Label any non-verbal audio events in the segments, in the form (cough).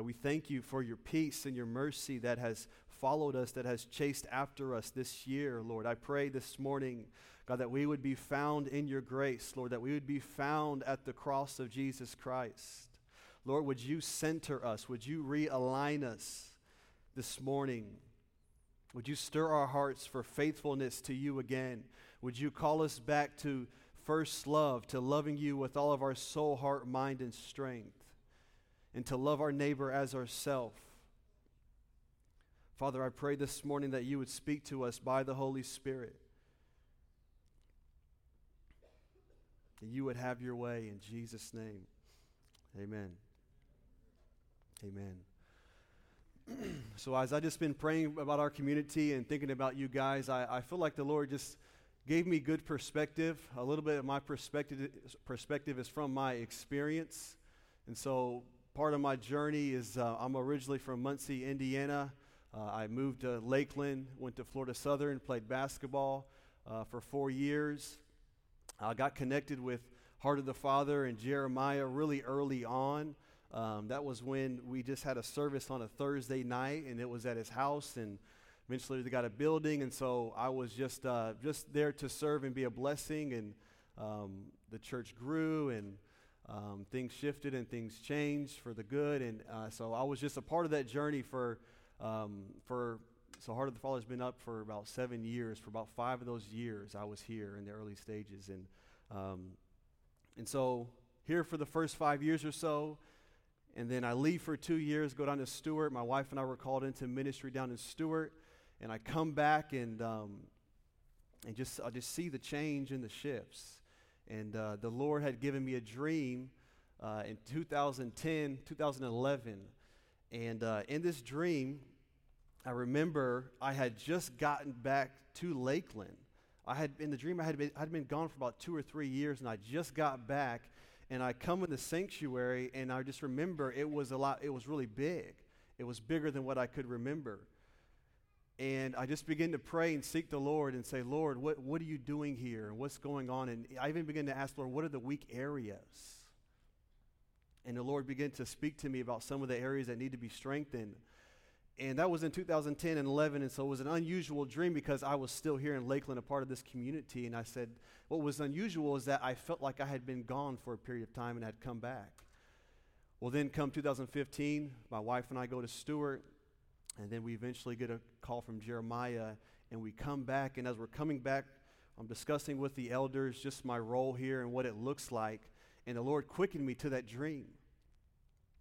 God, we thank you for your peace and your mercy that has followed us, that has chased after us this year, Lord. I pray this morning, God, that we would be found in your grace, Lord, that we would be found at the cross of Jesus Christ. Lord, would you center us? Would you realign us this morning? Would you stir our hearts for faithfulness to you again? Would you call us back to first love, to loving you with all of our soul, heart, mind, and strength, and to love our neighbor as ourself? Father, I pray this morning that you would speak to us by the Holy Spirit. That you would have your way in Jesus' name. Amen. Amen. (clears throat) so, as I just been praying about our community and thinking about you guys, I, I feel like the Lord just gave me good perspective. A little bit of my perspective, perspective is from my experience. And so, part of my journey is uh, I'm originally from Muncie, Indiana. Uh, I moved to Lakeland, went to Florida Southern, played basketball uh, for four years. I got connected with Heart of the Father and Jeremiah really early on. Um, that was when we just had a service on a Thursday night, and it was at his house. And eventually, they got a building, and so I was just uh, just there to serve and be a blessing. And um, the church grew, and um, things shifted, and things changed for the good. And uh, so I was just a part of that journey for um, for. So Heart of the Father has been up for about seven years. For about five of those years, I was here in the early stages, and um, and so here for the first five years or so. And then I leave for two years, go down to Stuart. My wife and I were called into ministry down in Stuart. And I come back and, um, and just, I just see the change in the shifts. And uh, the Lord had given me a dream uh, in 2010, 2011. And uh, in this dream, I remember I had just gotten back to Lakeland. I had in the dream I had been I'd been gone for about two or three years, and I just got back, and I come in the sanctuary and I just remember it was a lot, it was really big. It was bigger than what I could remember. And I just begin to pray and seek the Lord and say, Lord, what, what are you doing here? And what's going on? And I even begin to ask, Lord, what are the weak areas? And the Lord began to speak to me about some of the areas that need to be strengthened. And that was in 2010 and 11. And so it was an unusual dream because I was still here in Lakeland, a part of this community. And I said, what was unusual is that I felt like I had been gone for a period of time and had come back. Well, then come 2015, my wife and I go to Stuart. And then we eventually get a call from Jeremiah. And we come back. And as we're coming back, I'm discussing with the elders just my role here and what it looks like. And the Lord quickened me to that dream.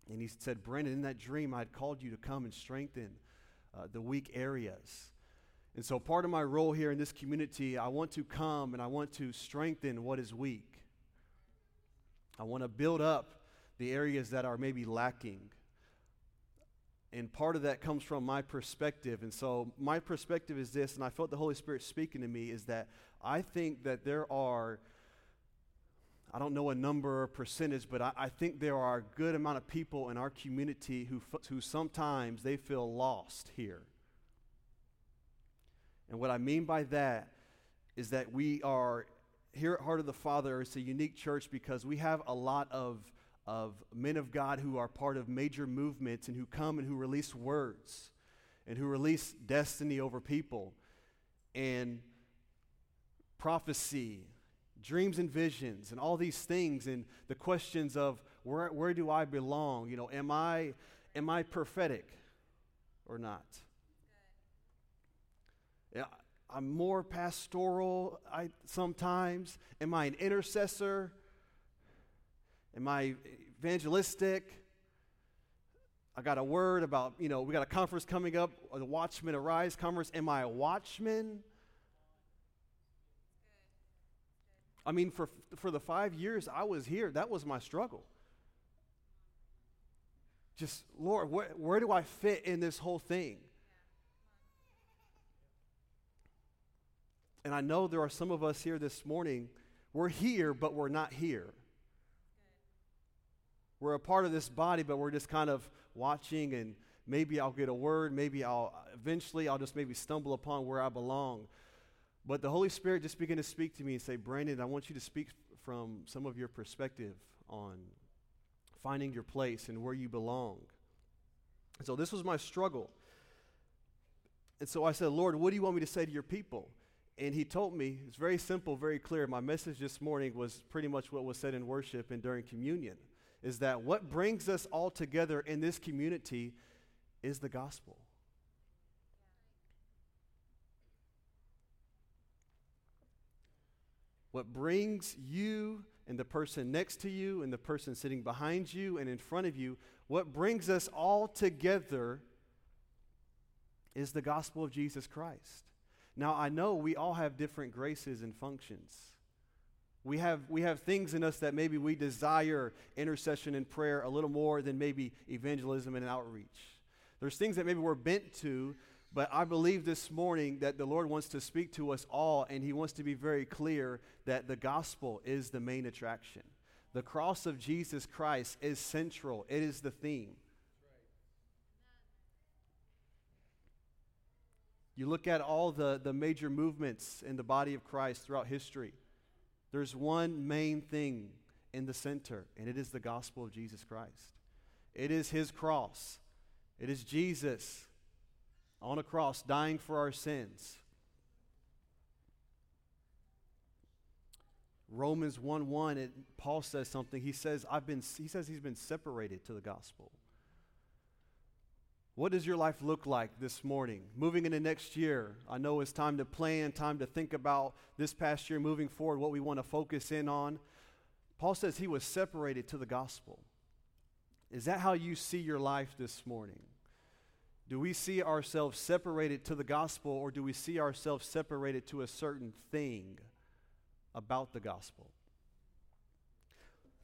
And he said, Brandon, in that dream, I had called you to come and strengthen uh, the weak areas. And so, part of my role here in this community, I want to come and I want to strengthen what is weak. I want to build up the areas that are maybe lacking. And part of that comes from my perspective. And so, my perspective is this, and I felt the Holy Spirit speaking to me, is that I think that there are I don't know a number or percentage, but I, I, think there are a good amount of people in our community who, who sometimes they feel lost here. And what I mean by that is that we are here at Heart of the Father, it's a unique church because we have a lot of, of men of God who are part of major movements and who come and who release words and who release destiny over people and prophecy dreams and visions and all these things and the questions of where, where do I belong? You know, am I, am I prophetic or not? Yeah, I'm more pastoral I, sometimes. Am I an intercessor? Am I evangelistic? I got a word about, you know, we got a conference coming up, the Watchman Arise conference. Am I a watchman? I mean, for, for the five years I was here, that was my struggle. Just, Lord, where, where do I fit in this whole thing? And I know there are some of us here this morning, we're here, but we're not here. We're a part of this body, but we're just kind of watching, and maybe I'll get a word, maybe I'll eventually I'll just maybe stumble upon where I belong. But the Holy Spirit just began to speak to me and say, Brandon, I want you to speak from some of your perspective on finding your place and where you belong. So this was my struggle. And so I said, Lord, what do you want me to say to your people? And he told me, it's very simple, very clear. My message this morning was pretty much what was said in worship and during communion is that what brings us all together in this community is the gospel. What brings you and the person next to you and the person sitting behind you and in front of you, what brings us all together is the gospel of Jesus Christ. Now, I know we all have different graces and functions. We have, we have things in us that maybe we desire intercession and prayer a little more than maybe evangelism and outreach. There's things that maybe we're bent to, but I believe this morning that the Lord wants to speak to us all, and He wants to be very clear that the gospel is the main attraction. The cross of Jesus Christ is central, it is the theme. You look at all the, the major movements in the body of Christ throughout history, there's one main thing in the center, and it is the gospel of Jesus Christ. It is his cross, it is Jesus on a cross dying for our sins. Romans 1 1, it, Paul says something. He says, I've been, he says he's been separated to the gospel. What does your life look like this morning? Moving into next year, I know it's time to plan, time to think about this past year, moving forward, what we want to focus in on. Paul says he was separated to the gospel. Is that how you see your life this morning? Do we see ourselves separated to the gospel, or do we see ourselves separated to a certain thing about the gospel?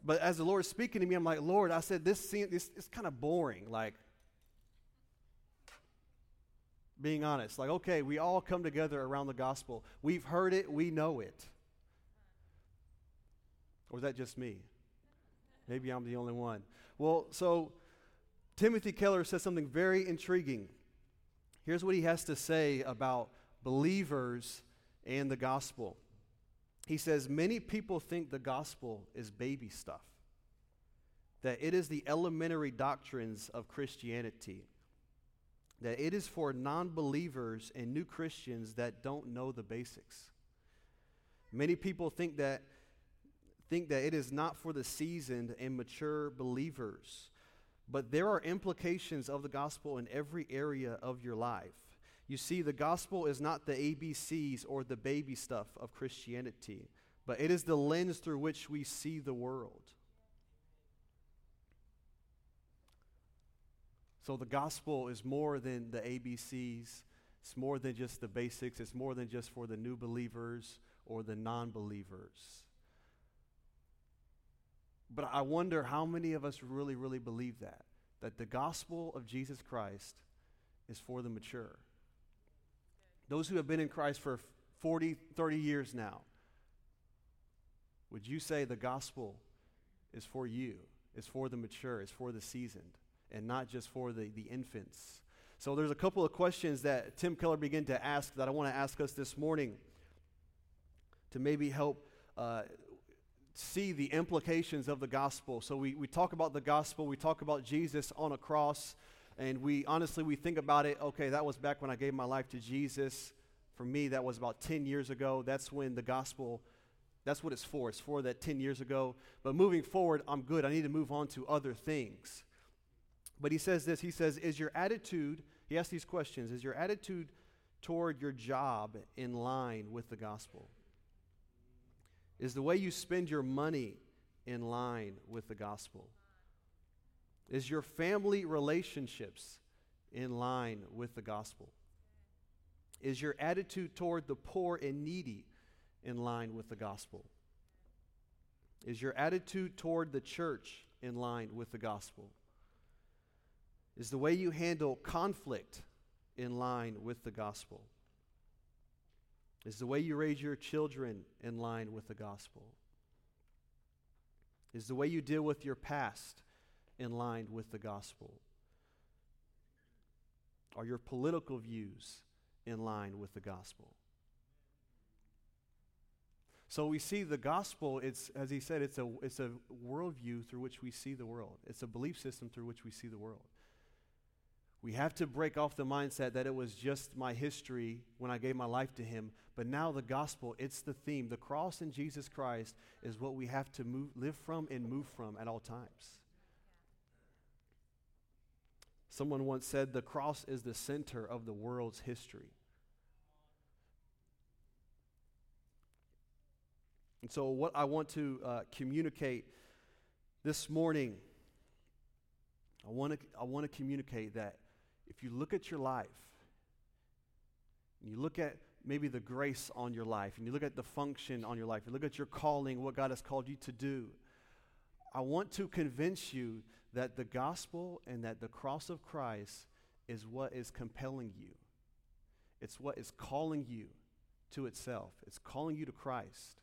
But as the Lord is speaking to me, I'm like, Lord, I said, this, seems, this is kind of boring. Like, being honest. Like, okay, we all come together around the gospel. We've heard it, we know it. Or is that just me? Maybe I'm the only one. Well, so Timothy Keller says something very intriguing. Here's what he has to say about believers and the gospel. He says, Many people think the gospel is baby stuff, that it is the elementary doctrines of Christianity that it is for non believers and new Christians that don't know the basics. Many people think that, think that it is not for the seasoned and mature believers, but there are implications of the gospel in every area of your life. You see, the gospel is not the ABCs or the baby stuff of Christianity, but it is the lens through which we see the world. So the gospel is more than the ABCs. It's more than just the basics. It's more than just for the new believers or the non believers. But I wonder how many of us really, really believe that. That the gospel of Jesus Christ is for the mature. Those who have been in Christ for 40, 30 years now. Would you say the gospel is for you, is for the mature, is for the seasoned? And not just for the, the infants. So there's a couple of questions that Tim Keller began to ask that I want to ask us this morning to maybe help uh, see the implications of the gospel. So we, we talk about the gospel, we talk about Jesus on a cross, and we honestly we think about it, okay, that was back when I gave my life to Jesus. For me, that was about 10 years ago. That's when the gospel, that's what it's for. It's for that 10 years ago. But moving forward, I'm good. I need to move on to other things. But he says this he says, Is your attitude, he asks these questions, is your attitude toward your job in line with the gospel? Is the way you spend your money in line with the gospel? Is your family relationships in line with the gospel? Is your attitude toward the poor and needy in line with the gospel? Is your attitude toward the church in line with the gospel? Is the way you handle conflict in line with the gospel? Is the way you raise your children in line with the gospel? Is the way you deal with your past in line with the gospel? Are your political views in line with the gospel? So we see the gospel, it's, as he said, it's a, it's a worldview through which we see the world. It's a belief system through which we see the world. We have to break off the mindset that it was just my history when I gave my life to Him. But now the gospel, it's the theme. The cross in Jesus Christ is what we have to move, live from and move from at all times. Someone once said the cross is the center of the world's history. And so, what I want to uh, communicate this morning, I want to I want to communicate that if you look at your life, and you look at maybe the grace on your life, and you look at the function on your life, you look at your calling, what God has called you to do, I want to convince you that the gospel and that the cross of Christ is what is compelling you. It's what is calling you to itself. It's calling you to Christ.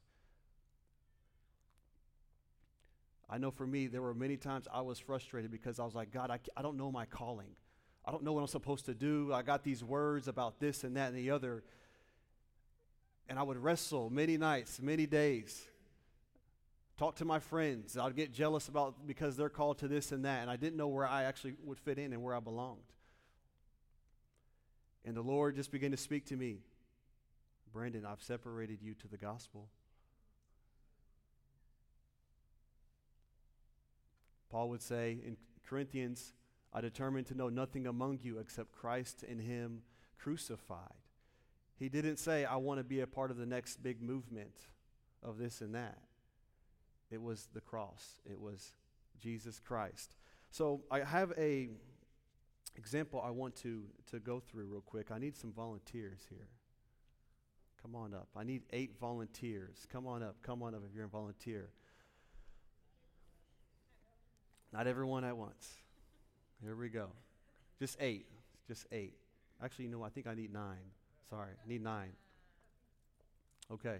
I know for me, there were many times I was frustrated because I was like, God, I, I don't know my calling. I don't know what I'm supposed to do. I got these words about this and that and the other. And I would wrestle many nights, many days. Talk to my friends. I'd get jealous about because they're called to this and that. And I didn't know where I actually would fit in and where I belonged. And the Lord just began to speak to me Brandon, I've separated you to the gospel. Paul would say in Corinthians, I determined to know nothing among you except Christ and Him crucified. He didn't say, I want to be a part of the next big movement of this and that. It was the cross, it was Jesus Christ. So I have a example I want to, to go through real quick. I need some volunteers here. Come on up. I need eight volunteers. Come on up. Come on up if you're a volunteer. Not everyone at once. Here we go. Just eight. Just eight. Actually, you know, I think I need nine. Sorry, need nine. Okay.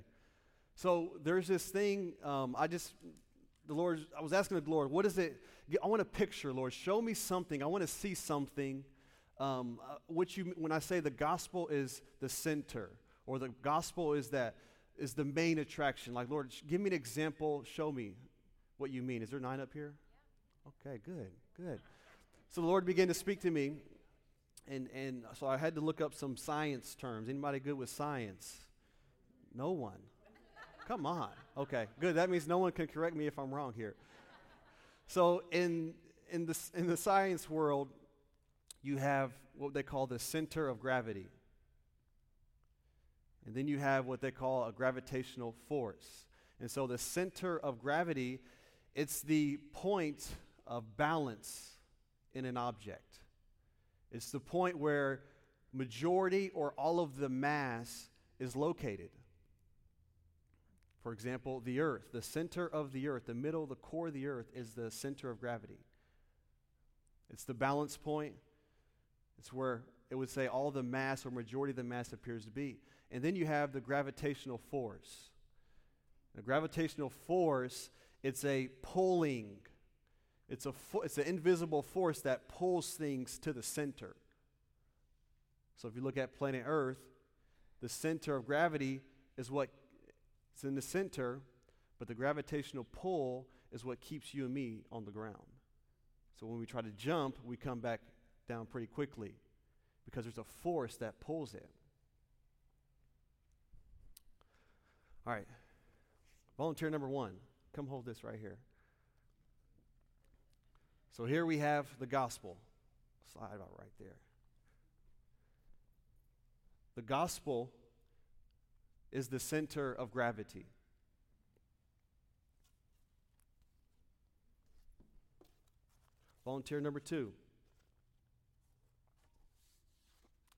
So there's this thing. Um, I just, the Lord, I was asking the Lord, what is it? I want a picture, Lord. Show me something. I want to see something. Um, uh, what you, when I say the gospel is the center, or the gospel is that is the main attraction. Like, Lord, give me an example. Show me what you mean. Is there nine up here? Yeah. Okay, good, good. So the Lord began to speak to me, and, and so I had to look up some science terms. Anybody good with science? No one. Come on. Okay, good. That means no one can correct me if I'm wrong here. So in in the in the science world, you have what they call the center of gravity. And then you have what they call a gravitational force. And so the center of gravity, it's the point of balance in an object. It's the point where majority or all of the mass is located. For example, the earth, the center of the earth, the middle, the core of the earth is the center of gravity. It's the balance point. It's where it would say all the mass or majority of the mass appears to be. And then you have the gravitational force. The gravitational force, it's a pulling it's, a fo- it's an invisible force that pulls things to the center. So if you look at planet Earth, the center of gravity is what it's in the center, but the gravitational pull is what keeps you and me on the ground. So when we try to jump, we come back down pretty quickly because there's a force that pulls it. All right. Volunteer number one, come hold this right here. So here we have the gospel. Slide about right there. The gospel is the center of gravity. Volunteer number two.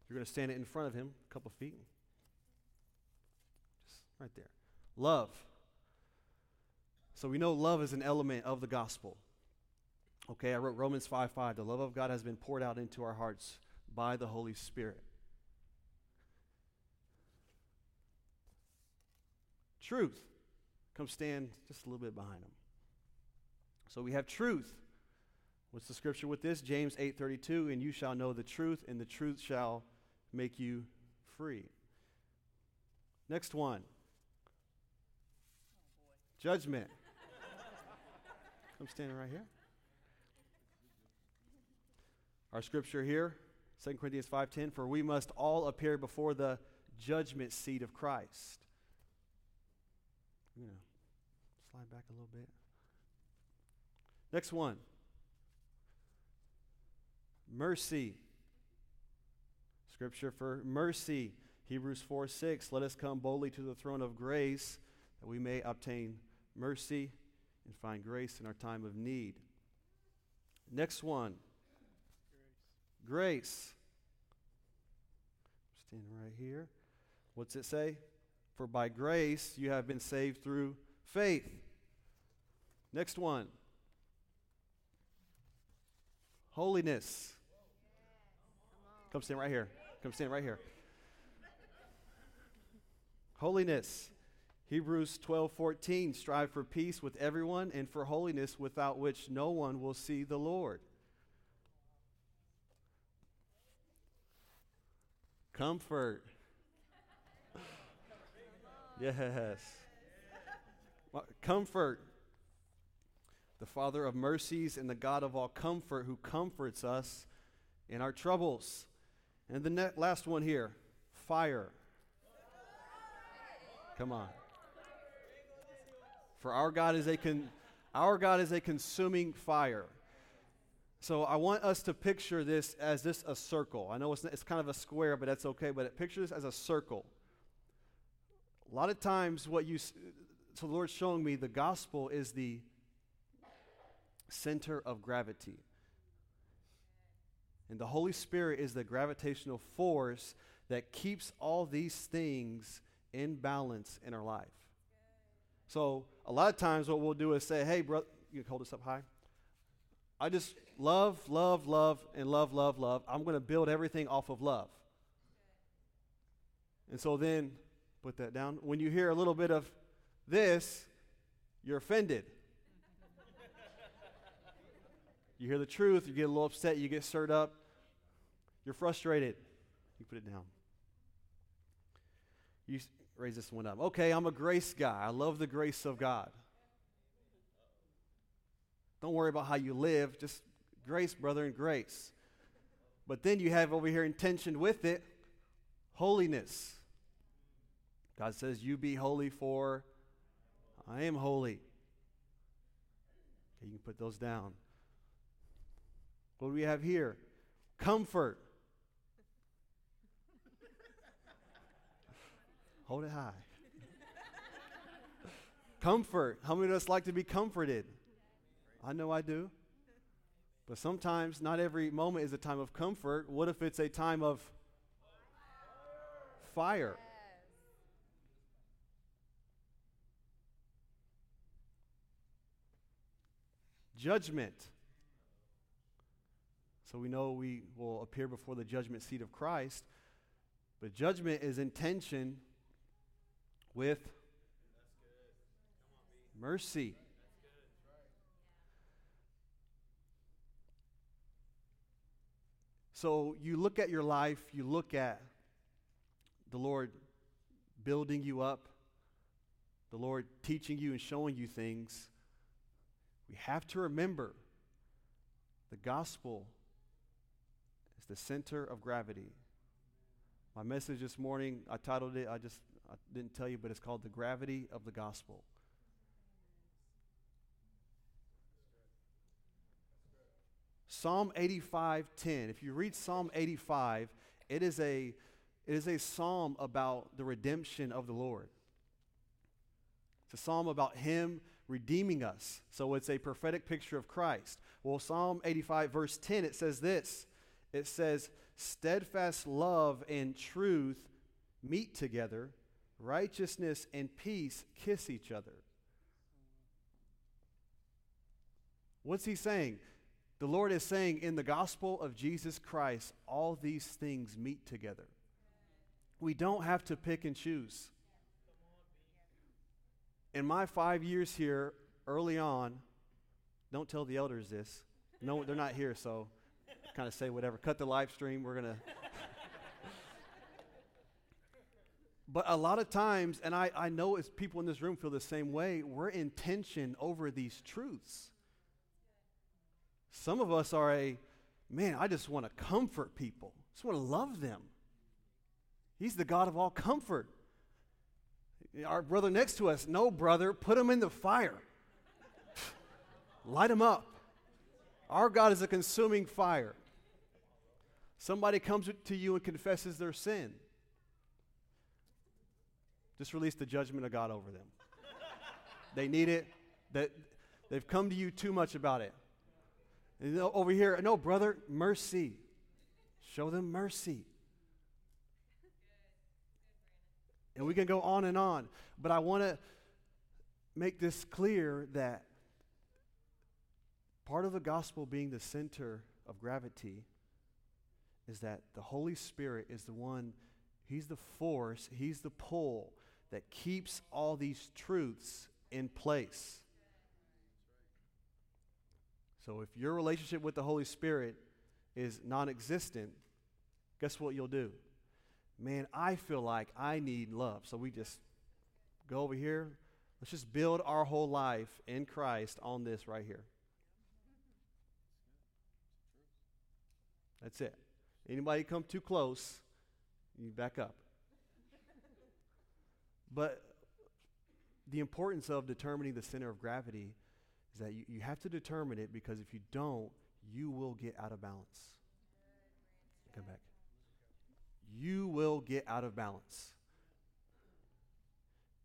You're going to stand it in front of him, a couple feet. Just right there. Love. So we know love is an element of the gospel. Okay, I wrote Romans 5 5. The love of God has been poured out into our hearts by the Holy Spirit. Truth. Come stand just a little bit behind them. So we have truth. What's the scripture with this? James 8:32, and you shall know the truth, and the truth shall make you free. Next one. Oh Judgment. (laughs) Come standing right here. Our scripture here, 2 Corinthians 5:10 for we must all appear before the judgment seat of Christ. You know, slide back a little bit. Next one. Mercy. Scripture for mercy. Hebrews 4 6. Let us come boldly to the throne of grace that we may obtain mercy and find grace in our time of need. Next one. Grace. Standing right here. What's it say? For by grace you have been saved through faith. Next one. Holiness. Come stand right here. Come stand right here. Holiness. Hebrews 12 14. Strive for peace with everyone and for holiness without which no one will see the Lord. Comfort. Yes. Comfort. The Father of mercies and the God of all comfort who comforts us in our troubles. And the ne- last one here fire. Come on. For our God is a con- our God is a consuming fire. So I want us to picture this as this a circle. I know it's, it's kind of a square, but that's okay. But it pictures as a circle. A lot of times, what you, so the Lord's showing me the gospel is the center of gravity. And the Holy Spirit is the gravitational force that keeps all these things in balance in our life. So, a lot of times, what we'll do is say, Hey, brother, you hold this up high. I just love, love, love, and love, love, love. I'm going to build everything off of love. And so then Put that down. When you hear a little bit of this, you're offended. you hear the truth, you get a little upset, you get stirred up, you're frustrated. You put it down. You raise this one up. Okay, I'm a grace guy. I love the grace of God. Don't worry about how you live, just grace, brother, and grace. But then you have over here intention with it holiness. God says, You be holy, for I am holy. Okay, you can put those down. What do we have here? Comfort. Hold it high. Comfort. How many of us like to be comforted? I know I do. But sometimes, not every moment is a time of comfort. What if it's a time of fire? judgment. So we know we will appear before the judgment seat of Christ, but judgment is in tension with mercy. So you look at your life, you look at the Lord building you up, the Lord teaching you and showing you things. We have to remember the gospel is the center of gravity. My message this morning, I titled it, I just I didn't tell you, but it's called The Gravity of the Gospel. Psalm 85:10. If you read Psalm 85, it is a it is a psalm about the redemption of the Lord. It's a psalm about him redeeming us. So it's a prophetic picture of Christ. Well, Psalm 85, verse 10, it says this it says, Steadfast love and truth meet together, righteousness and peace kiss each other. What's he saying? The Lord is saying in the gospel of Jesus Christ, all these things meet together. We don't have to pick and choose in my five years here, early on, don't tell the elders this. No, they're not here, so kind of say whatever. Cut the live stream. We're going (laughs) to. but a lot of times, and I, I know as people in this room feel the same way, we're in tension over these truths. Some of us are a, man, I just want to comfort people. I just want to love them. He's the God of all comfort. Our brother next to us, no, brother, put him in the fire. Light him up. Our God is a consuming fire. Somebody comes to you and confesses their sin. Just release the judgment of God over them. they need it. That they've come to you too much about it. Over here, no, brother, mercy. Show them mercy. And we can go on and on. But I want to make this clear that part of the gospel being the center of gravity is that the Holy Spirit is the one, He's the force, He's the pull that keeps all these truths in place. So if your relationship with the Holy Spirit is non existent, guess what you'll do? Man, I feel like I need love. So we just go over here. Let's just build our whole life in Christ on this right here. That's it. Anybody come too close, you back up. but the importance of determining the center of gravity is that you, you have to determine it because if you don't, you will get out of balance. Come back. You will get out of balance.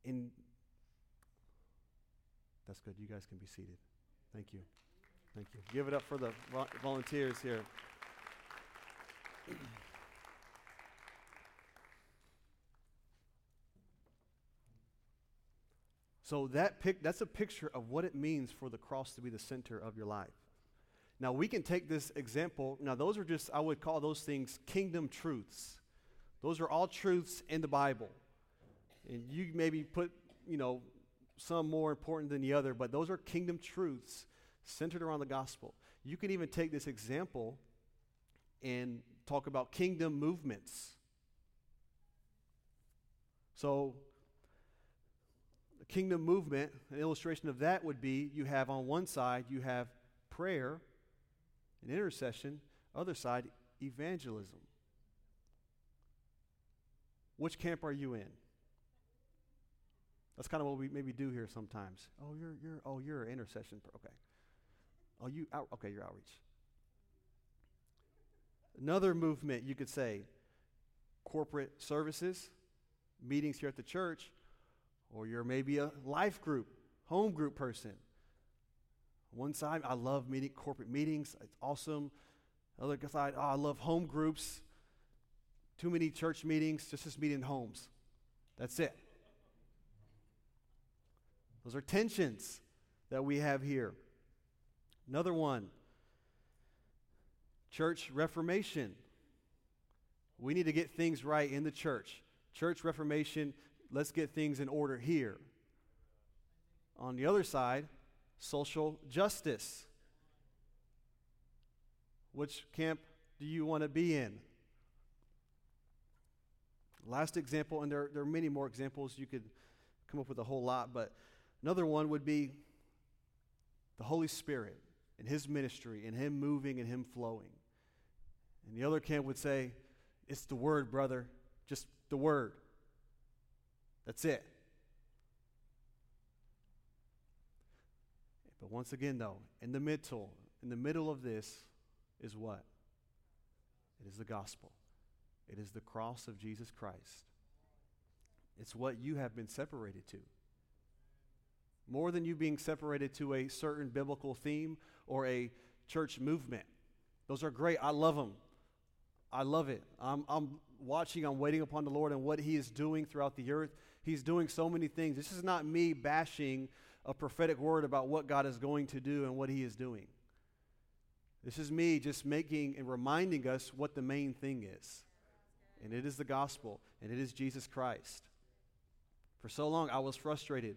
And that's good. You guys can be seated. Thank you. Thank you. Give it up for the volunteers here. (clears throat) So that pic, that's a picture of what it means for the cross to be the center of your life. Now we can take this example. Now those are just I would call those things kingdom truths. Those are all truths in the Bible. And you maybe put, you know, some more important than the other, but those are kingdom truths centered around the gospel. You can even take this example and talk about kingdom movements. So kingdom movement, an illustration of that would be you have on one side, you have prayer and intercession, other side, evangelism. Which camp are you in? That's kind of what we maybe do here sometimes. Oh, you're you're oh you're intercession. Okay. Oh, you out, okay? You're outreach. Another movement you could say, corporate services, meetings here at the church, or you're maybe a life group, home group person. One side, I love meeting corporate meetings. It's awesome. Other side, oh, I love home groups. Too many church meetings, just just meeting homes. That's it. Those are tensions that we have here. Another one church reformation. We need to get things right in the church. Church reformation let's get things in order here. On the other side, social justice. Which camp do you want to be in? Last example, and there, there are many more examples, you could come up with a whole lot, but another one would be the Holy Spirit and His ministry and Him moving and Him flowing. And the other camp would say, It's the Word, brother, just the Word. That's it. But once again, though, in the middle, in the middle of this is what? It is the gospel. It is the cross of Jesus Christ. It's what you have been separated to. More than you being separated to a certain biblical theme or a church movement. Those are great. I love them. I love it. I'm, I'm watching, I'm waiting upon the Lord and what He is doing throughout the earth. He's doing so many things. This is not me bashing a prophetic word about what God is going to do and what He is doing. This is me just making and reminding us what the main thing is. And it is the gospel, and it is Jesus Christ. For so long, I was frustrated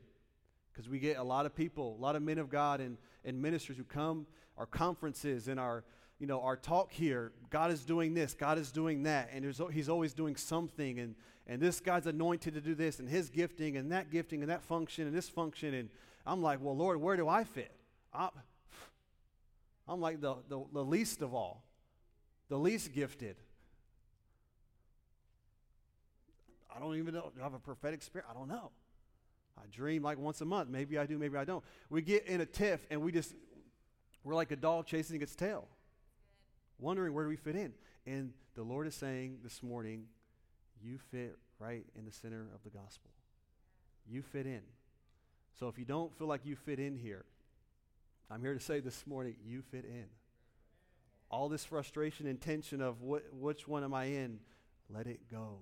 because we get a lot of people, a lot of men of God and, and ministers who come our conferences and our you know, our talk here, God is doing this, God is doing that, and He's always doing something, and, and this guy's anointed to do this, and his gifting, and that gifting, and that function, and this function, and I'm like, well, Lord, where do I fit? I'm, I'm like the, the, the least of all, the least gifted. I don't even know. Do I have a prophetic spirit? I don't know. I dream like once a month. Maybe I do, maybe I don't. We get in a tiff and we just, we're like a dog chasing its tail, wondering where do we fit in. And the Lord is saying this morning, you fit right in the center of the gospel. You fit in. So if you don't feel like you fit in here, I'm here to say this morning, you fit in. All this frustration and tension of what, which one am I in, let it go.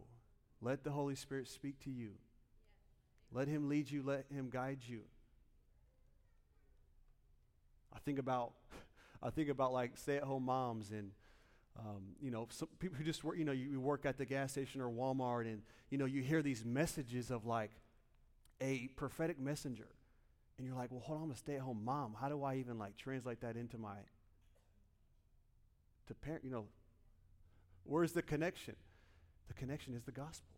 Let the Holy Spirit speak to you. Let Him lead you, let Him guide you. I think about, I think about like stay-at-home moms and, um, you know, some people who just work. You know, you work at the gas station or Walmart, and you know, you hear these messages of like a prophetic messenger, and you're like, well, hold on, I'm a stay-at-home mom. How do I even like translate that into my to parent? You know, where's the connection? The connection is the gospel.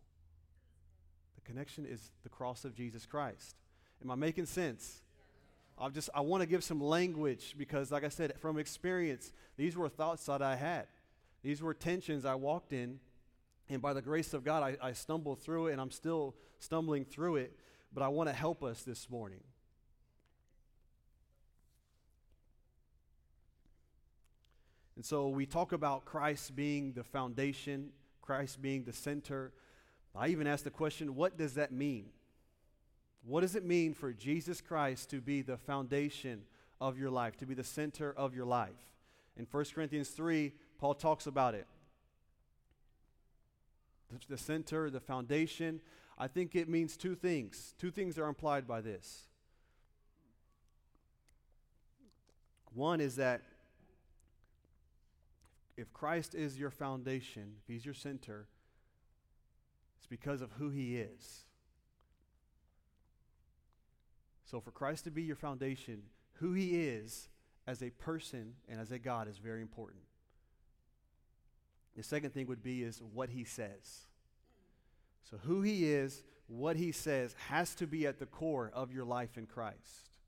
The connection is the cross of Jesus Christ. Am I making sense? I just I want to give some language because, like I said, from experience, these were thoughts that I had. These were tensions I walked in, and by the grace of God, I, I stumbled through it, and I'm still stumbling through it. But I want to help us this morning. And so we talk about Christ being the foundation, Christ being the center. I even asked the question what does that mean? What does it mean for Jesus Christ to be the foundation of your life, to be the center of your life? In 1 Corinthians 3, Paul talks about it. The center, the foundation. I think it means two things. Two things are implied by this. One is that if Christ is your foundation, if he's your center, it's because of who he is. So, for Christ to be your foundation, who he is as a person and as a God is very important. The second thing would be is what he says. So, who he is, what he says, has to be at the core of your life in Christ.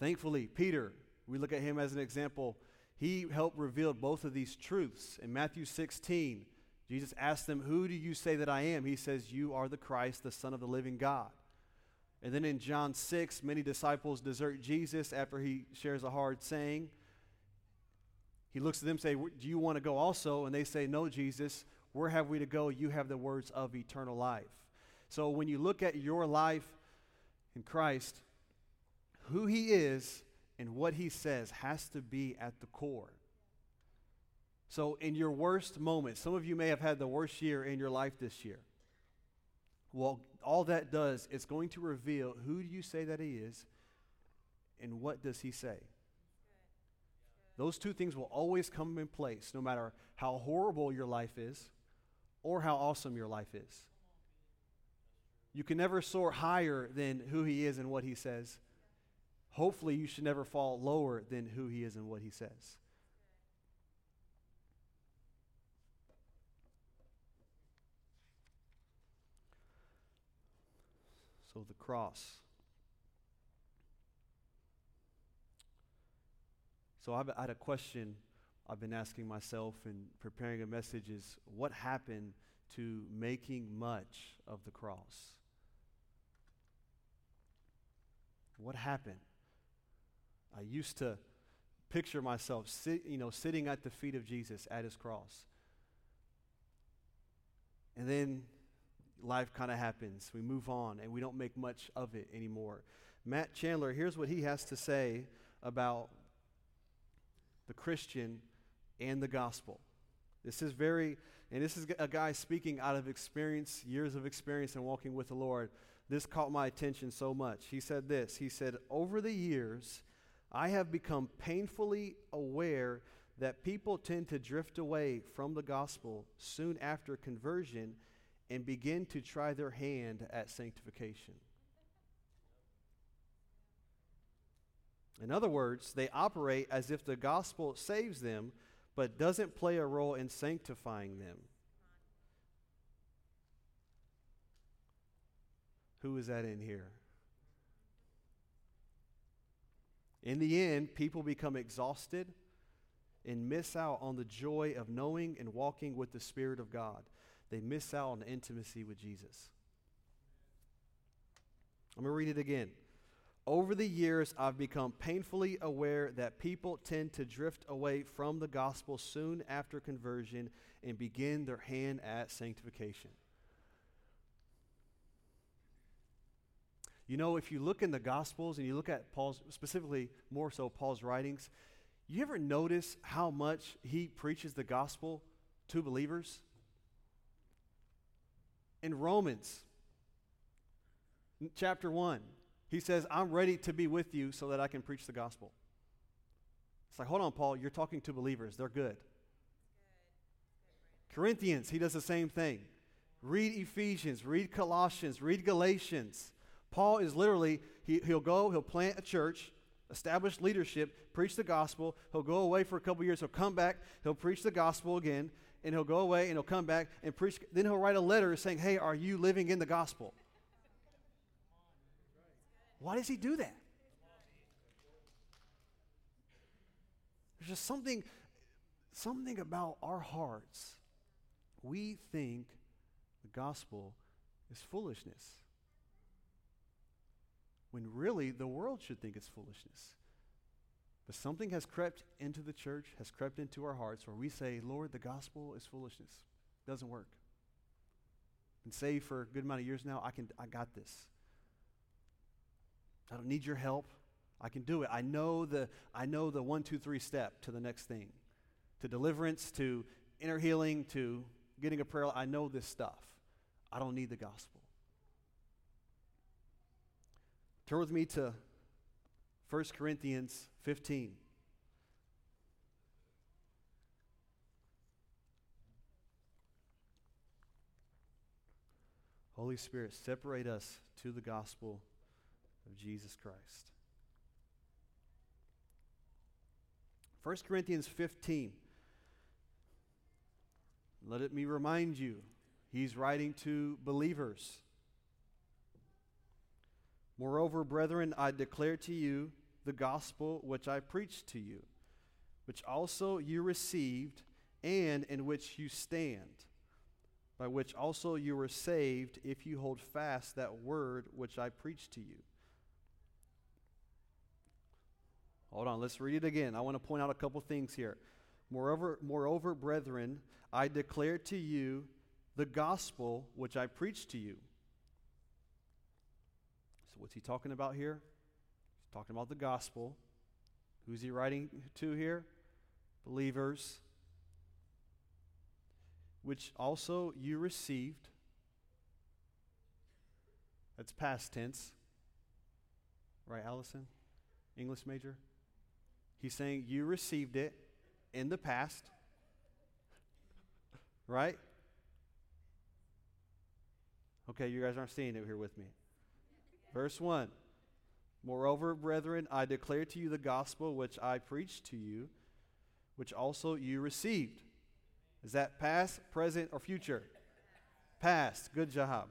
Thankfully, Peter, we look at him as an example. He helped reveal both of these truths. In Matthew 16, Jesus asked them, Who do you say that I am? He says, You are the Christ, the Son of the living God. And then in John 6, many disciples desert Jesus after he shares a hard saying. He looks at them and say, Do you want to go also? And they say, No, Jesus. Where have we to go? You have the words of eternal life. So when you look at your life in Christ, who he is and what he says has to be at the core. So, in your worst moment, some of you may have had the worst year in your life this year. Well, all that does is going to reveal who do you say that he is and what does he say. Those two things will always come in place no matter how horrible your life is or how awesome your life is. You can never soar higher than who he is and what he says. Hopefully, you should never fall lower than who he is and what he says. So the cross. So I've, I had a question I've been asking myself in preparing a message is what happened to making much of the cross? What happened? I used to picture myself sit, you know, sitting at the feet of Jesus at his cross. And then life kind of happens. We move on and we don't make much of it anymore. Matt Chandler, here's what he has to say about the Christian and the gospel. This is very, and this is a guy speaking out of experience, years of experience in walking with the Lord. This caught my attention so much. He said this He said, Over the years, I have become painfully aware that people tend to drift away from the gospel soon after conversion and begin to try their hand at sanctification. In other words, they operate as if the gospel saves them, but doesn't play a role in sanctifying them. Who is that in here? In the end, people become exhausted and miss out on the joy of knowing and walking with the Spirit of God. They miss out on intimacy with Jesus. Let me read it again. Over the years, I've become painfully aware that people tend to drift away from the gospel soon after conversion and begin their hand at sanctification. You know, if you look in the Gospels and you look at Paul's, specifically more so Paul's writings, you ever notice how much he preaches the gospel to believers? In Romans, chapter 1, he says, I'm ready to be with you so that I can preach the gospel. It's like, hold on, Paul, you're talking to believers. They're good. Corinthians, he does the same thing. Read Ephesians, read Colossians, read Galatians. Paul is literally, he, he'll go, he'll plant a church, establish leadership, preach the gospel. He'll go away for a couple years. He'll come back. He'll preach the gospel again. And he'll go away and he'll come back and preach. Then he'll write a letter saying, Hey, are you living in the gospel? Why does he do that? There's just something, something about our hearts. We think the gospel is foolishness when really the world should think it's foolishness. But something has crept into the church, has crept into our hearts where we say, Lord, the gospel is foolishness. It doesn't work. Been saved for a good amount of years now. I can I got this. I don't need your help. I can do it. I know the I know the one, two, three step to the next thing. To deliverance, to inner healing, to getting a prayer. I know this stuff. I don't need the gospel. Turn with me to 1 Corinthians 15. Holy Spirit, separate us to the gospel of Jesus Christ. 1 Corinthians 15. Let it me remind you, he's writing to believers. Moreover, brethren, I declare to you the gospel which I preached to you, which also you received, and in which you stand, by which also you were saved, if you hold fast that word which I preached to you. Hold on, let's read it again. I want to point out a couple things here. Moreover, moreover, brethren, I declare to you the gospel which I preached to you so, what's he talking about here? He's talking about the gospel. Who's he writing to here? Believers. Which also you received. That's past tense. Right, Allison? English major? He's saying you received it in the past. (laughs) Right? Okay, you guys aren't seeing it here with me. Verse 1 Moreover, brethren, I declare to you the gospel which I preached to you, which also you received. Is that past, present, or future? Past. Good job.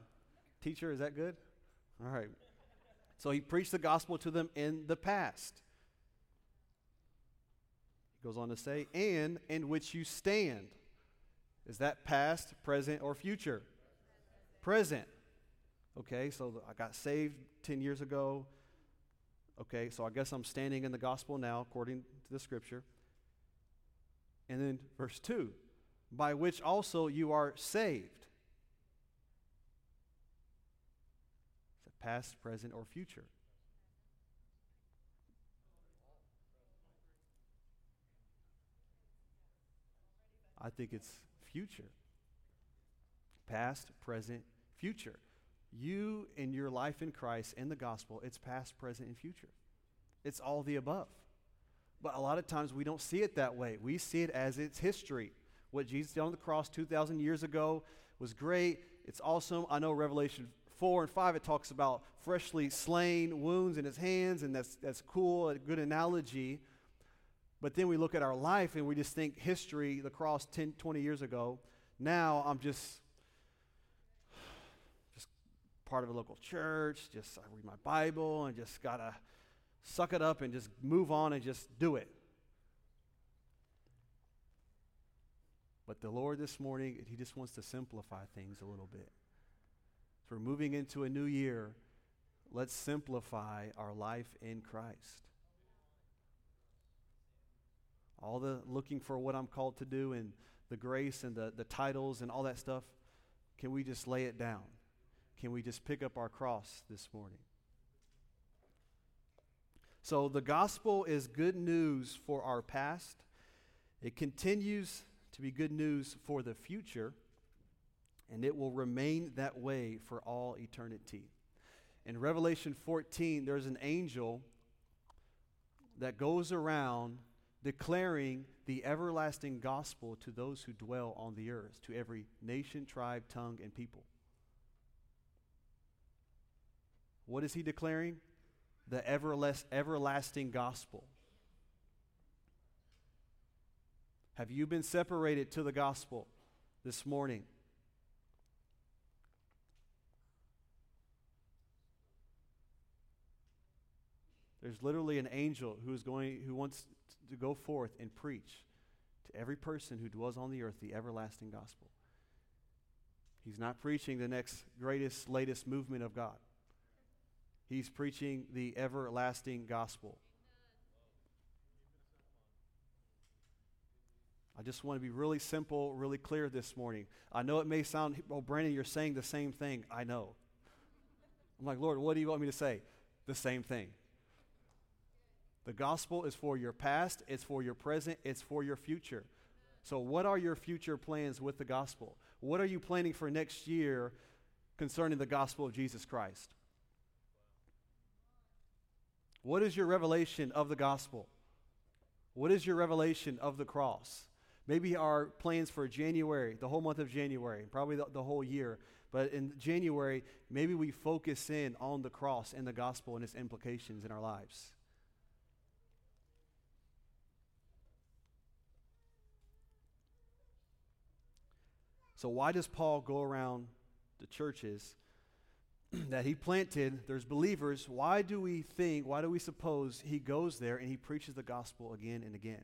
Teacher, is that good? All right. So he preached the gospel to them in the past. He goes on to say, and in which you stand. Is that past, present, or future? Present. Okay, so I got saved 10 years ago. Okay, so I guess I'm standing in the gospel now, according to the scripture. And then verse 2 by which also you are saved. Past, present, or future? I think it's future. Past, present, future. You and your life in Christ and the gospel, it's past, present, and future. It's all the above. But a lot of times we don't see it that way. We see it as its history. What Jesus did on the cross 2,000 years ago was great. It's awesome. I know Revelation 4 and 5, it talks about freshly slain wounds in his hands, and that's, that's cool, a good analogy. But then we look at our life and we just think history, the cross 10, 20 years ago. Now I'm just part of a local church, just I read my Bible and just got to suck it up and just move on and just do it. But the Lord this morning, He just wants to simplify things a little bit. So we're moving into a new year. Let's simplify our life in Christ. All the looking for what I'm called to do and the grace and the, the titles and all that stuff, can we just lay it down? Can we just pick up our cross this morning? So, the gospel is good news for our past. It continues to be good news for the future, and it will remain that way for all eternity. In Revelation 14, there's an angel that goes around declaring the everlasting gospel to those who dwell on the earth, to every nation, tribe, tongue, and people. What is he declaring? The everless, everlasting gospel. Have you been separated to the gospel this morning? There's literally an angel who is going who wants to go forth and preach to every person who dwells on the earth the everlasting gospel. He's not preaching the next greatest, latest movement of God. He's preaching the everlasting gospel. I just want to be really simple, really clear this morning. I know it may sound, oh, Brandon, you're saying the same thing. I know. I'm like, Lord, what do you want me to say? The same thing. The gospel is for your past, it's for your present, it's for your future. So, what are your future plans with the gospel? What are you planning for next year concerning the gospel of Jesus Christ? What is your revelation of the gospel? What is your revelation of the cross? Maybe our plans for January, the whole month of January, probably the, the, whole year. But in January, maybe we focus in on the cross and the gospel and its implications in our lives. So, why does Paul go around the churches (clears throat) that he planted? There's believers. Why do we think, why do we suppose he goes there and he preaches the gospel again and again?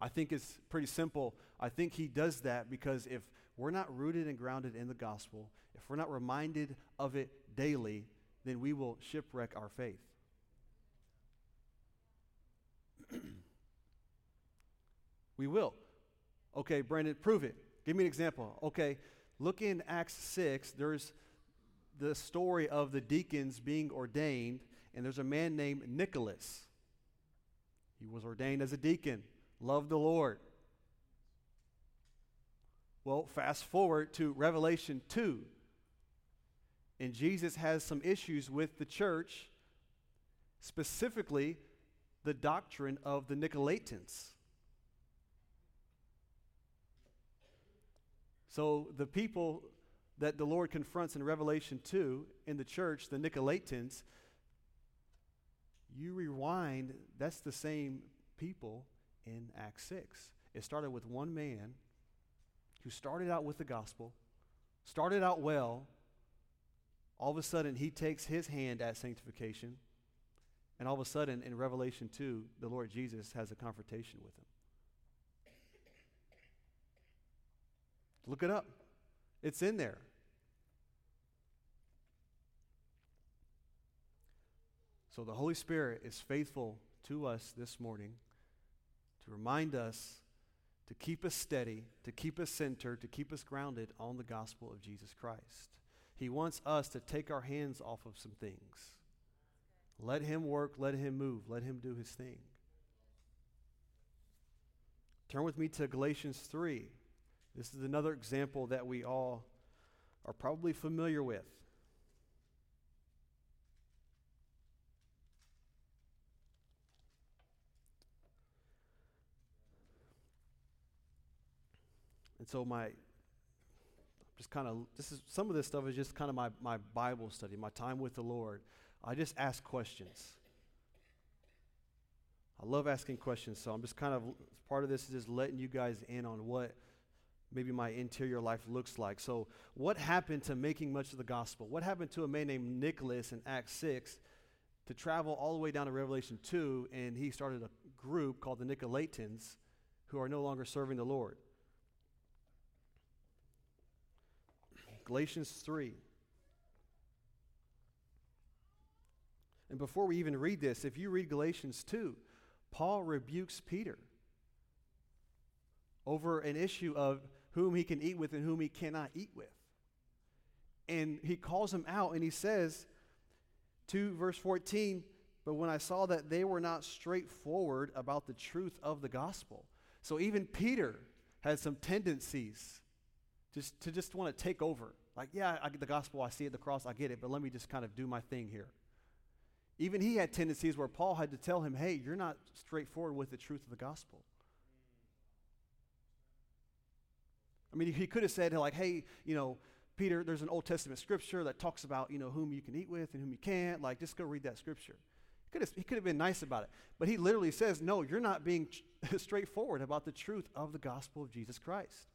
I think it's pretty simple. I think he does that because if we're not rooted and grounded in the gospel, if we're not reminded of it daily, then we will shipwreck our faith. (clears throat) we will. Okay, Brandon, prove it. Give me an example. Okay, look in Acts 6. There's the story of the deacons being ordained, and there's a man named Nicholas. He was ordained as a deacon, loved the Lord. Well, fast forward to Revelation 2. And Jesus has some issues with the church, specifically the doctrine of the Nicolaitans. So the people that the Lord confronts in Revelation 2 in the church, the Nicolaitans, you rewind, that's the same people in Acts 6. It started with one man who started out with the gospel, started out well. All of a sudden, he takes his hand at sanctification. And all of a sudden, in Revelation 2, the Lord Jesus has a confrontation with him. Look it up, it's in there. So the Holy Spirit is faithful to us this morning to remind us to keep us steady, to keep us centered, to keep us grounded on the gospel of Jesus Christ. He wants us to take our hands off of some things. Let Him work, let Him move, let Him do His thing. Turn with me to Galatians 3. This is another example that we all are probably familiar with. And so my just kind of this is some of this stuff is just kind of my, my Bible study, my time with the Lord. I just ask questions. I love asking questions, so I'm just kind of part of this is just letting you guys in on what maybe my interior life looks like. So, what happened to making much of the gospel? What happened to a man named Nicholas in Acts 6 to travel all the way down to Revelation 2? And he started a group called the Nicolaitans who are no longer serving the Lord. Galatians 3. And before we even read this, if you read Galatians 2, Paul rebukes Peter over an issue of whom he can eat with and whom he cannot eat with. And he calls him out and he says, to verse 14, but when I saw that they were not straightforward about the truth of the gospel. So even Peter had some tendencies just to just want to take over. Like, yeah, I get the gospel, I see it, the cross, I get it, but let me just kind of do my thing here. Even he had tendencies where Paul had to tell him, hey, you're not straightforward with the truth of the gospel. I mean, he could have said, like, hey, you know, Peter, there's an Old Testament scripture that talks about, you know, whom you can eat with and whom you can't. Like, just go read that scripture. He could have, he could have been nice about it. But he literally says, no, you're not being (laughs) straightforward about the truth of the gospel of Jesus Christ.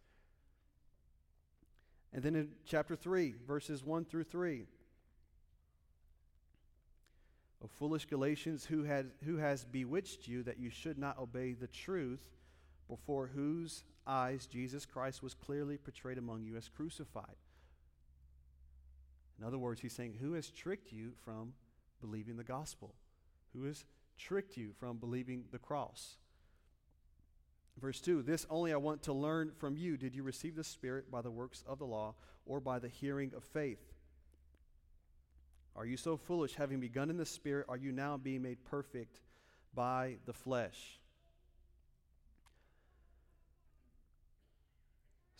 And then in chapter 3, verses 1 through 3. O foolish Galatians, who, had, who has bewitched you that you should not obey the truth, before whose eyes Jesus Christ was clearly portrayed among you as crucified? In other words, he's saying, Who has tricked you from believing the gospel? Who has tricked you from believing the cross? Verse 2 This only I want to learn from you. Did you receive the Spirit by the works of the law or by the hearing of faith? Are you so foolish, having begun in the Spirit, are you now being made perfect by the flesh?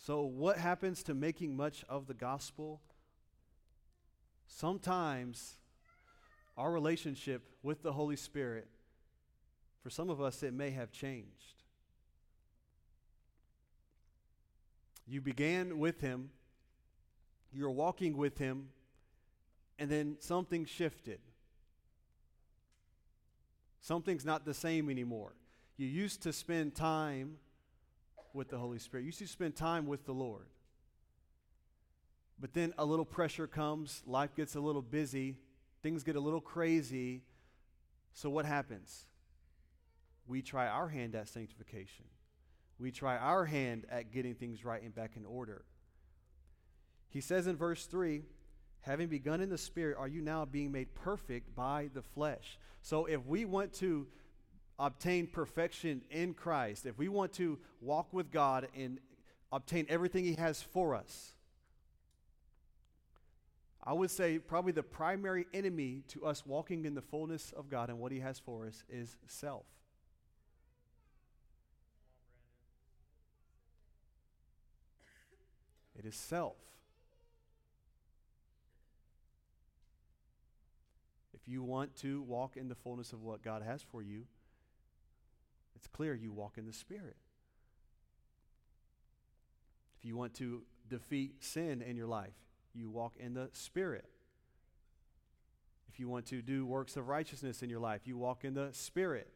So, what happens to making much of the gospel? Sometimes our relationship with the Holy Spirit, for some of us, it may have changed. You began with Him, you're walking with Him, and then something shifted. Something's not the same anymore. You used to spend time with the Holy Spirit, you should spend time with the Lord. But then a little pressure comes, life gets a little busy, things get a little crazy. So what happens? We try our hand at sanctification. We try our hand at getting things right and back in order. He says in verse 3 having begun in the spirit, are you now being made perfect by the flesh? So if we want to obtain perfection in Christ, if we want to walk with God and obtain everything He has for us, I would say probably the primary enemy to us walking in the fullness of God and what He has for us is self. It is self. If you want to walk in the fullness of what God has for you, it's clear you walk in the Spirit. If you want to defeat sin in your life, you walk in the Spirit. If you want to do works of righteousness in your life, you walk in the Spirit.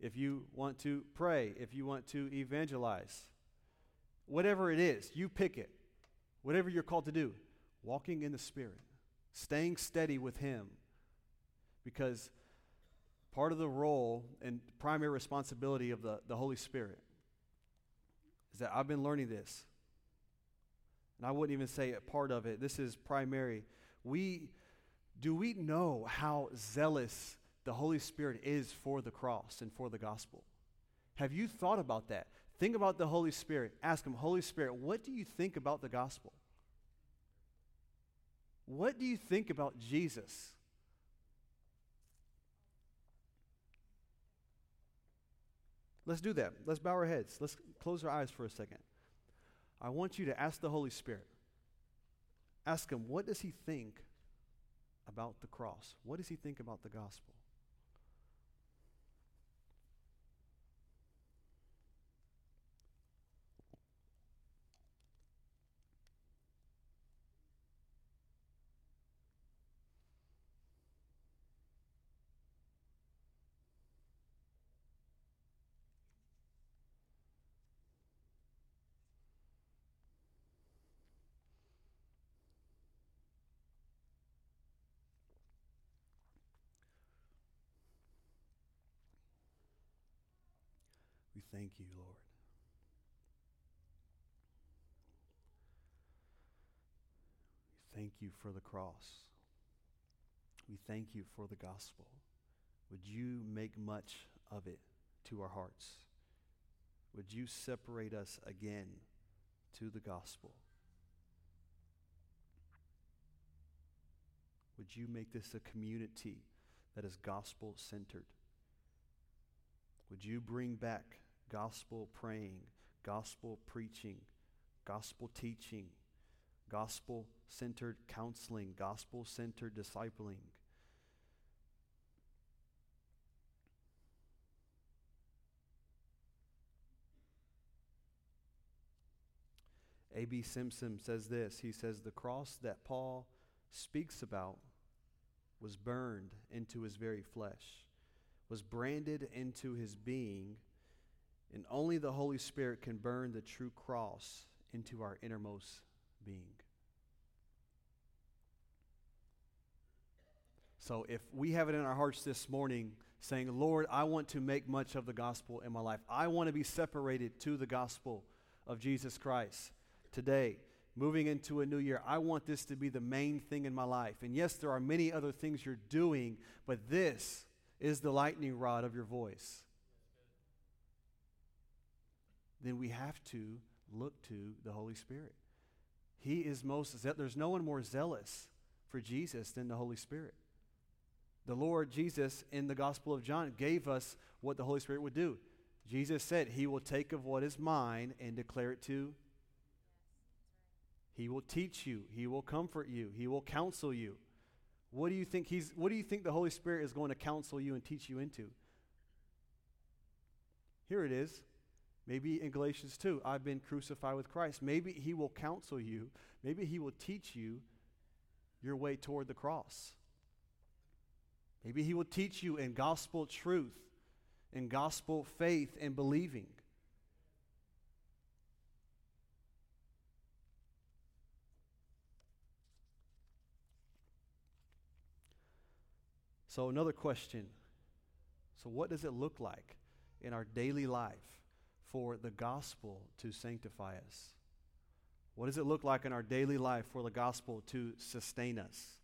If you want to pray, if you want to evangelize, whatever it is, you pick it. Whatever you're called to do, walking in the Spirit, staying steady with Him, because part of the role and primary responsibility of the, the Holy Spirit is that I've been learning this. And I wouldn't even say a part of it. This is primary. We do we know how zealous the Holy Spirit is for the cross and for the gospel? Have you thought about that? Think about the Holy Spirit. Ask him, Holy Spirit, what do you think about the gospel? What do you think about Jesus? Let's do that. Let's bow our heads. Let's close our eyes for a second. I want you to ask the Holy Spirit. Ask him, what does he think about the cross? What does he think about the gospel? Thank you, Lord. We thank you for the cross. We thank you for the gospel. Would you make much of it to our hearts? Would you separate us again to the gospel? Would you make this a community that is gospel centered? Would you bring back gospel praying, gospel preaching, gospel teaching, gospel centered counseling, gospel centered discipling? A.B. Simpson says this. He says, The cross that Paul speaks about was burned into his very flesh, was branded into his being, and only the Holy Spirit can burn the true cross into our innermost being. So if we have it in our hearts this morning, saying, Lord, I want to make much of the gospel in my life, I want to be separated to the gospel of Jesus Christ today, moving into a new year, I want this to be the main thing in my life. And yes, there are many other things you're doing, but this is the lightning rod of your voice. Then we have to look to the Holy Spirit. He is most, there's no one more zealous for Jesus than the Holy Spirit. The Lord Jesus in the Gospel of John gave us what the Holy Spirit would do. Jesus said, He will take of what is mine and declare it to he will teach you. He will comfort you. He will counsel you. What do you think he's what do you think the Holy Spirit is going to counsel you and teach you into? Here it is. Maybe in Galatians 2, I've been crucified with Christ. Maybe he will counsel you. Maybe he will teach you your way toward the cross. Maybe he will teach you in gospel truth, in gospel faith and believing. So, another question. So, what does it look like in our daily life for the gospel to sanctify us? What does it look like in our daily life for the gospel to sustain us?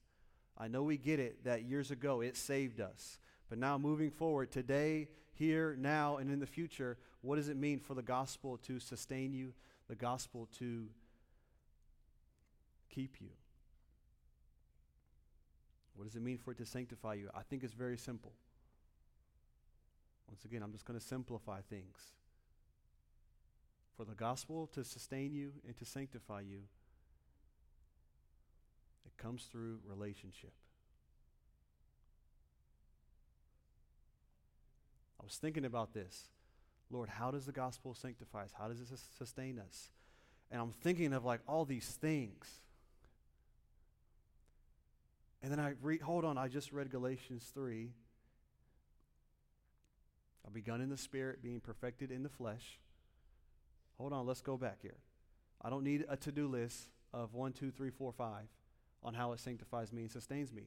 I know we get it that years ago it saved us. But now, moving forward, today, here, now, and in the future, what does it mean for the gospel to sustain you, the gospel to keep you? What does it mean for it to sanctify you? I think it's very simple. Once again, I'm just going to simplify things. For the gospel to sustain you and to sanctify you, it comes through relationship. I was thinking about this. Lord, how does the gospel sanctify us? How does it sustain us? And I'm thinking of like all these things. And then I read, hold on, I just read Galatians 3. I've begun in the spirit, being perfected in the flesh. Hold on, let's go back here. I don't need a to do list of one, two, three, four, five on how it sanctifies me and sustains me.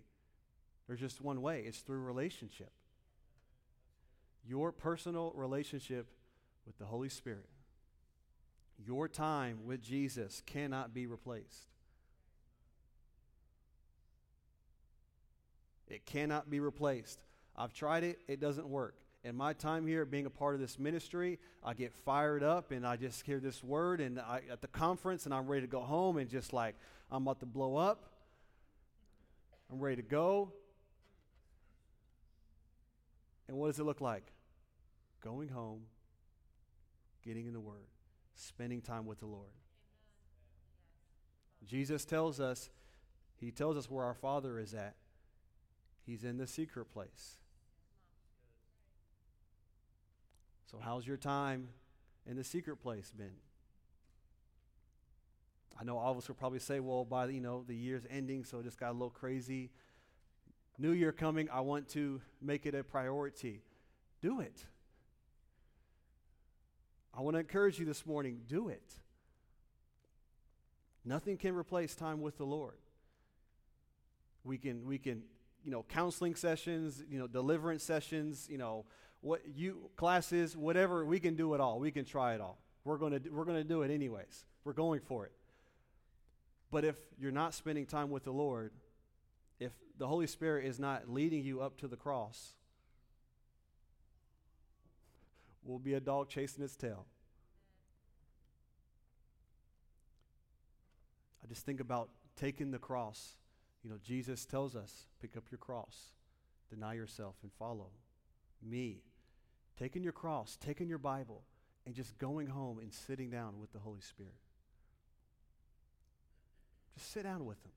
There's just one way it's through relationship. Your personal relationship with the Holy Spirit. Your time with Jesus cannot be replaced. It cannot be replaced. I've tried it, it doesn't work. In my time here, being a part of this ministry, I get fired up and I just hear this word and I, at the conference and I'm ready to go home and just like I'm about to blow up. I'm ready to go. And what does it look like? Going home, getting in the Word, spending time with the Lord. Jesus tells us, He tells us where our Father is at. He's in the secret place. So, how's your time in the secret place been? I know all of us will probably say, well, by the, you know the year's ending, so it just got a little crazy. New year coming, I want to make it a priority. Do it. I want to encourage you this morning, do it. Nothing can replace time with the Lord. We can, we can you know, counseling sessions, you know, deliverance sessions, you know, what you classes, whatever, we can do it all. We can try it all. We're going to we're going to do it anyways. We're going for it. But if you're not spending time with the Lord, if the Holy Spirit is not leading you up to the cross, we'll be a dog chasing its tail. I just think about taking the cross. You know, Jesus tells us, pick up your cross, deny yourself, and follow me. Taking your cross, taking your Bible, and just going home and sitting down with the Holy Spirit. Just sit down with Him.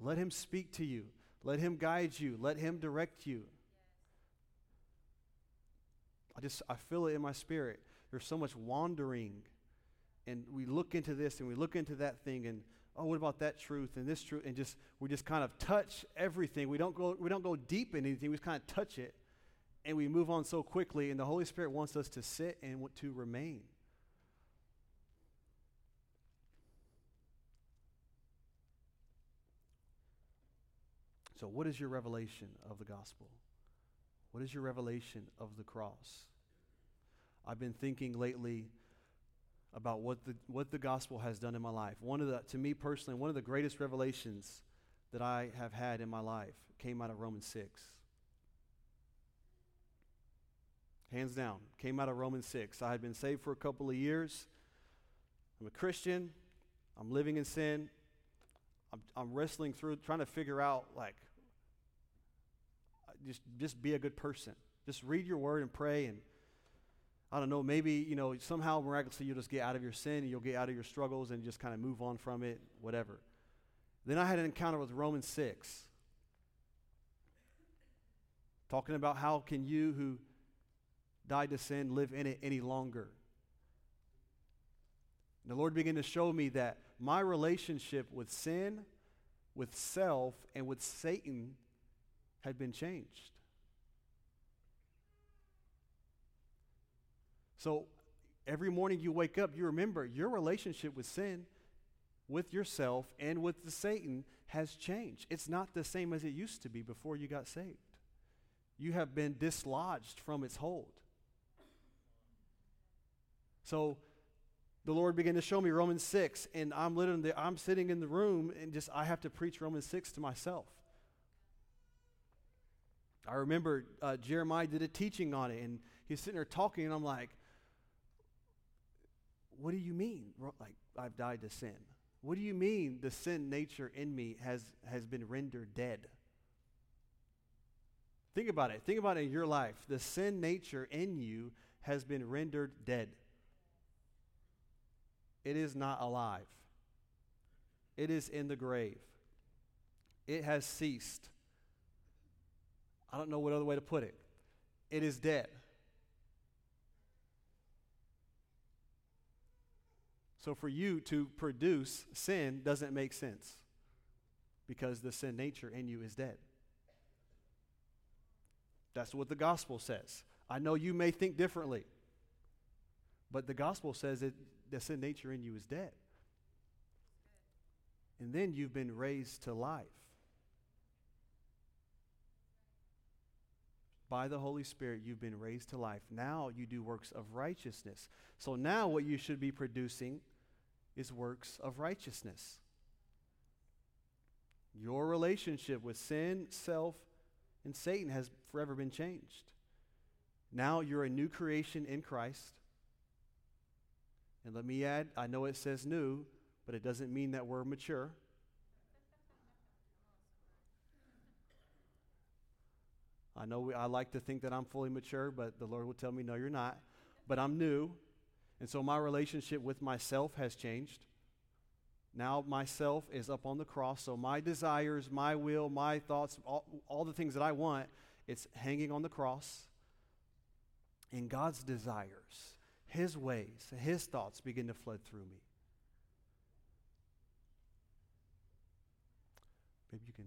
Let Him speak to you. Let Him guide you. Let Him direct you. I just, I feel it in my spirit. There's so much wandering. And we look into this and we look into that thing and oh, what about that truth and this truth? And just we just kind of touch everything. We don't go we don't go deep in anything. We just kind of touch it, and we move on so quickly. And the Holy Spirit wants us to sit and to remain. So, what is your revelation of the gospel? What is your revelation of the cross? I've been thinking lately about what the, what the gospel has done in my life. One of the, to me personally, one of the greatest revelations that I have had in my life came out of Romans 6. Hands down, came out of Romans 6. I had been saved for a couple of years. I'm a Christian. I'm living in sin. I'm, I'm wrestling through, trying to figure out, like, uh, just, just be a good person. Just read your word and pray and I don't know, maybe, you know, somehow miraculously you'll just get out of your sin and you'll get out of your struggles and just kind of move on from it, whatever. Then I had an encounter with Romans 6. Talking about how can you who died to sin live in it any longer. And the Lord began to show me that my relationship with sin, with self, and with Satan had been changed. So every morning you wake up, you remember your relationship with sin, with yourself, and with the Satan has changed. It's not the same as it used to be before you got saved. You have been dislodged from its hold. So the Lord began to show me Romans 6, and I'm literally I'm sitting in the room and just I have to preach Romans 6 to myself. I remember uh, Jeremiah did a teaching on it, and he's sitting there talking, and I'm like, what do you mean? Like, I've died to sin. What do you mean the sin nature in me has, has been rendered dead? Think about it. Think about it in your life. The sin nature in you has been rendered dead. It is not alive, it is in the grave. It has ceased. I don't know what other way to put it. It is dead. So for you to produce sin doesn't make sense because the sin nature in you is dead. That's what the gospel says. I know you may think differently, but the gospel says that sin nature in you is dead. And then you've been raised to life. by the Holy Spirit, you've been raised to life. Now you do works of righteousness. So now what you should be producing is works of righteousness. Your relationship with sin, self, and Satan has forever been changed. Now you're a new creation in Christ. And let me add, I know it says new, but it doesn't mean that we're mature. I know we, I like to think that I'm fully mature, but the Lord will tell me, no, you're not. But I'm new. And so my relationship with myself has changed. Now myself is up on the cross. So my desires, my will, my thoughts, all, all the things that I want, it's hanging on the cross. And God's desires, His ways, His thoughts begin to flood through me. Maybe you can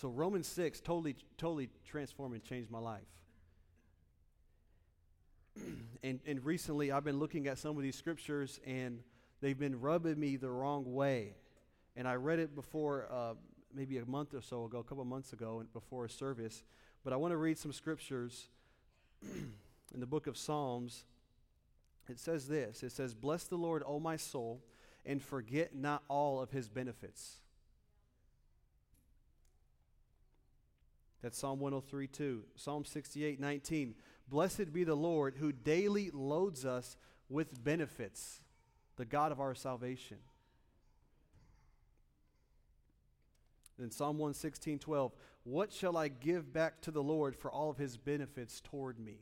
So Romans 6 totally, totally transformed and changed my life. (clears throat) and, and recently I've been looking at some of these scriptures and they've been rubbing me the wrong way. And I read it before uh, maybe a month or so ago, a couple months ago, before a service. But I want to read some scriptures (clears throat) in the book of Psalms. It says this It says, Bless the Lord, O my soul, and forget not all of his benefits. That's Psalm 103 2. Psalm 68 19. Blessed be the Lord who daily loads us with benefits, the God of our salvation. Then Psalm 116 12. What shall I give back to the Lord for all of his benefits toward me?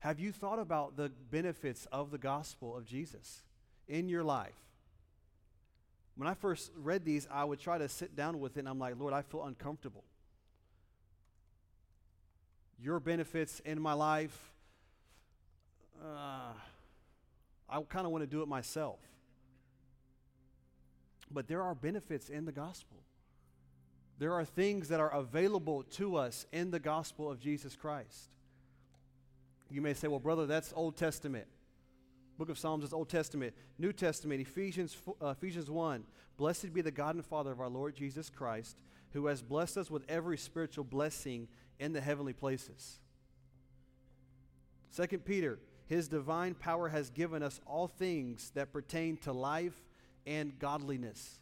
Have you thought about the benefits of the gospel of Jesus in your life? When I first read these, I would try to sit down with it, and I'm like, Lord, I feel uncomfortable. Your benefits in my life, uh, I kind of want to do it myself. But there are benefits in the gospel. There are things that are available to us in the gospel of Jesus Christ. You may say, well, brother, that's Old Testament. Book of Psalms is Old Testament. New Testament, Ephesians, uh, Ephesians 1. Blessed be the God and Father of our Lord Jesus Christ, who has blessed us with every spiritual blessing in the heavenly places. Second Peter, his divine power has given us all things that pertain to life and godliness.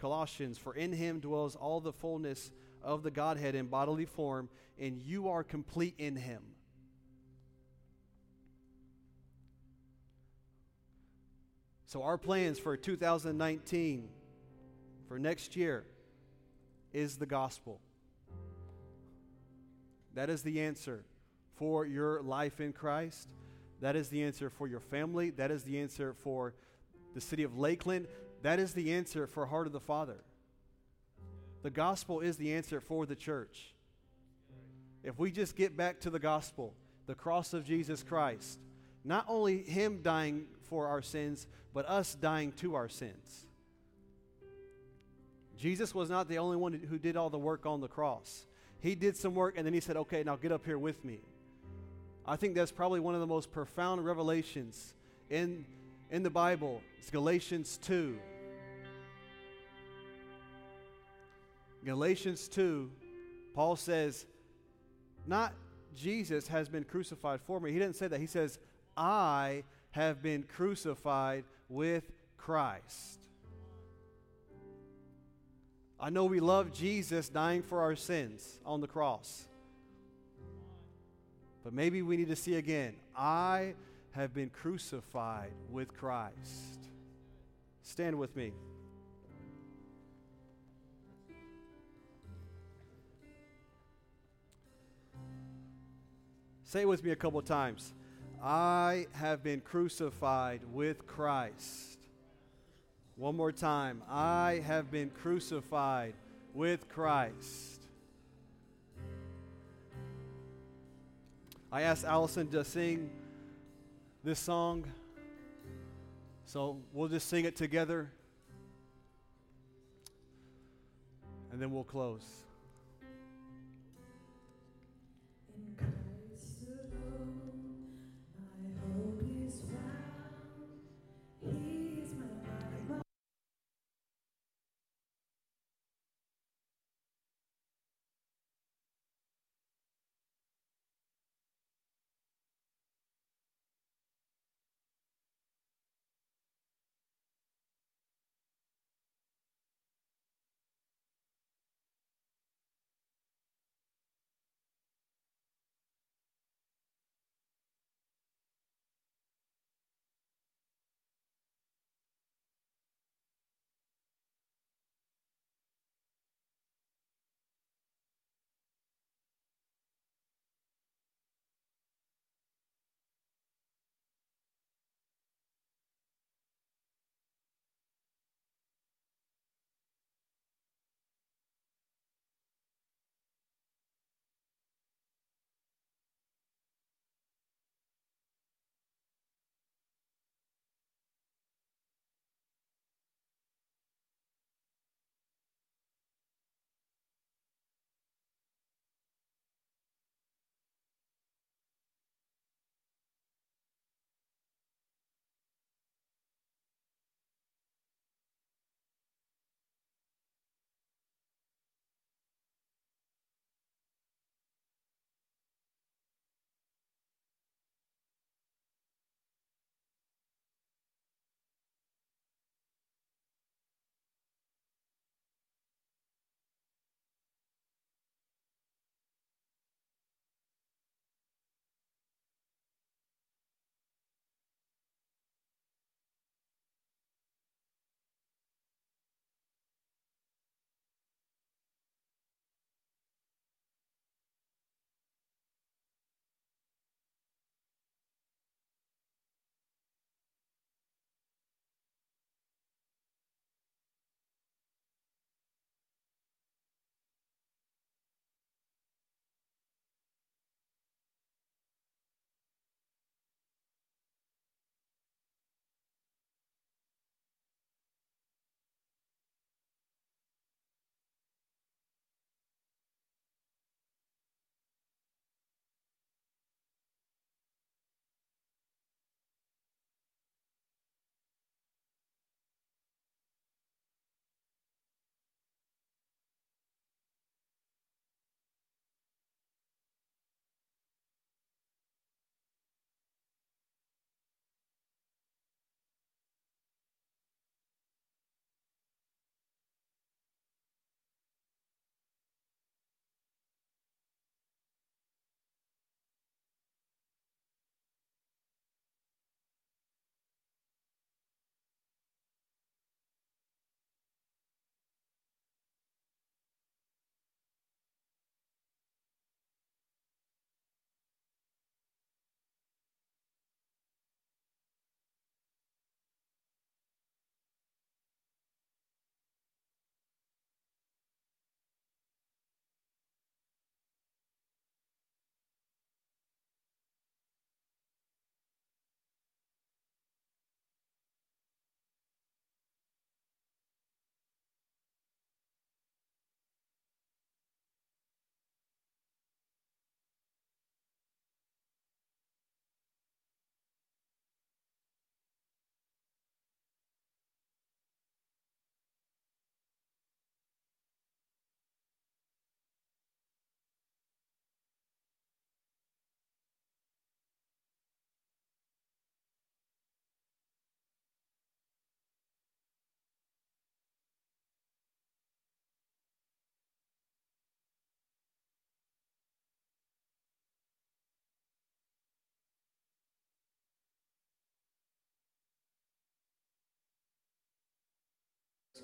Colossians, for in him dwells all the fullness of the Godhead in bodily form, and you are complete in him. So, our plans for 2019, for next year, is the gospel. That is the answer for your life in Christ. That is the answer for your family. That is the answer for the city of Lakeland. That is the answer for Heart of the Father. The gospel is the answer for the church. If we just get back to the gospel, the cross of Jesus Christ, not only Him dying for our sins, but us dying to our sins. Jesus was not the only one who did all the work on the cross. He did some work and then He said, Okay, now get up here with me. I think that's probably one of the most profound revelations in, in the Bible. It's Galatians 2. Galatians 2, Paul says, Not Jesus has been crucified for me. He didn't say that. He says, I have been crucified with Christ. I know we love Jesus dying for our sins on the cross. But maybe we need to see again I have been crucified with Christ. Stand with me. Say it with me a couple times. I have been crucified with Christ. One more time. I have been crucified with Christ. I asked Allison to sing this song. So we'll just sing it together. And then we'll close.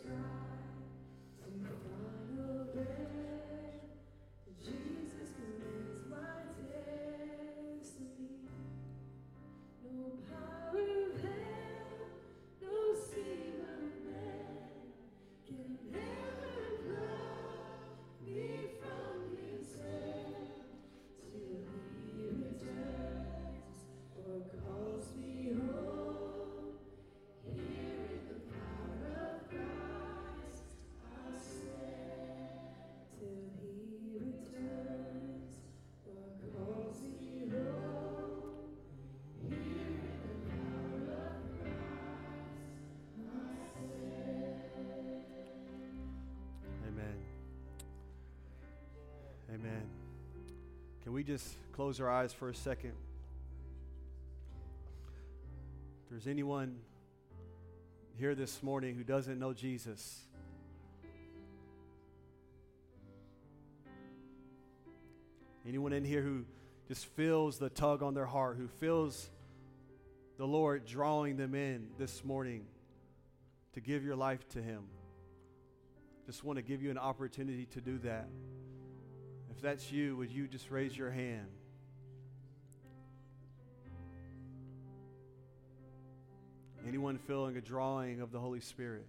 Amen. We just close our eyes for a second? If there's anyone here this morning who doesn't know Jesus, anyone in here who just feels the tug on their heart, who feels the Lord drawing them in this morning to give your life to Him, just want to give you an opportunity to do that. If that's you, would you just raise your hand? Anyone feeling a drawing of the Holy Spirit?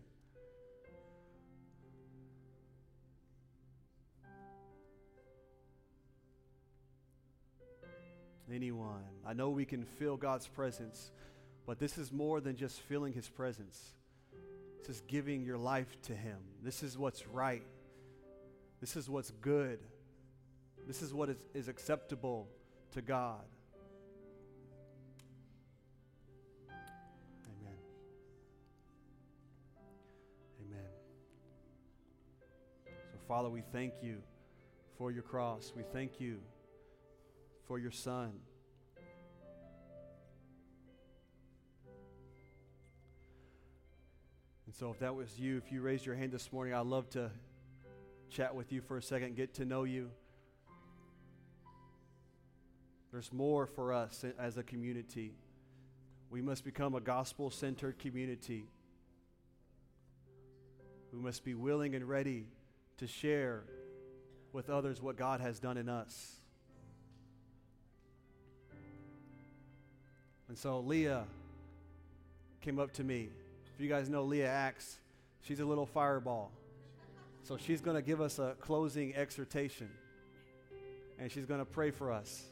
Anyone? I know we can feel God's presence, but this is more than just feeling His presence. This is giving your life to Him. This is what's right. This is what's good. This is what is, is acceptable to God. Amen. Amen. So, Father, we thank you for your cross. We thank you for your Son. And so, if that was you, if you raised your hand this morning, I'd love to chat with you for a second, get to know you. There's more for us as a community. We must become a gospel centered community. We must be willing and ready to share with others what God has done in us. And so Leah came up to me. If you guys know Leah Axe, she's a little fireball. So she's going to give us a closing exhortation and she's going to pray for us.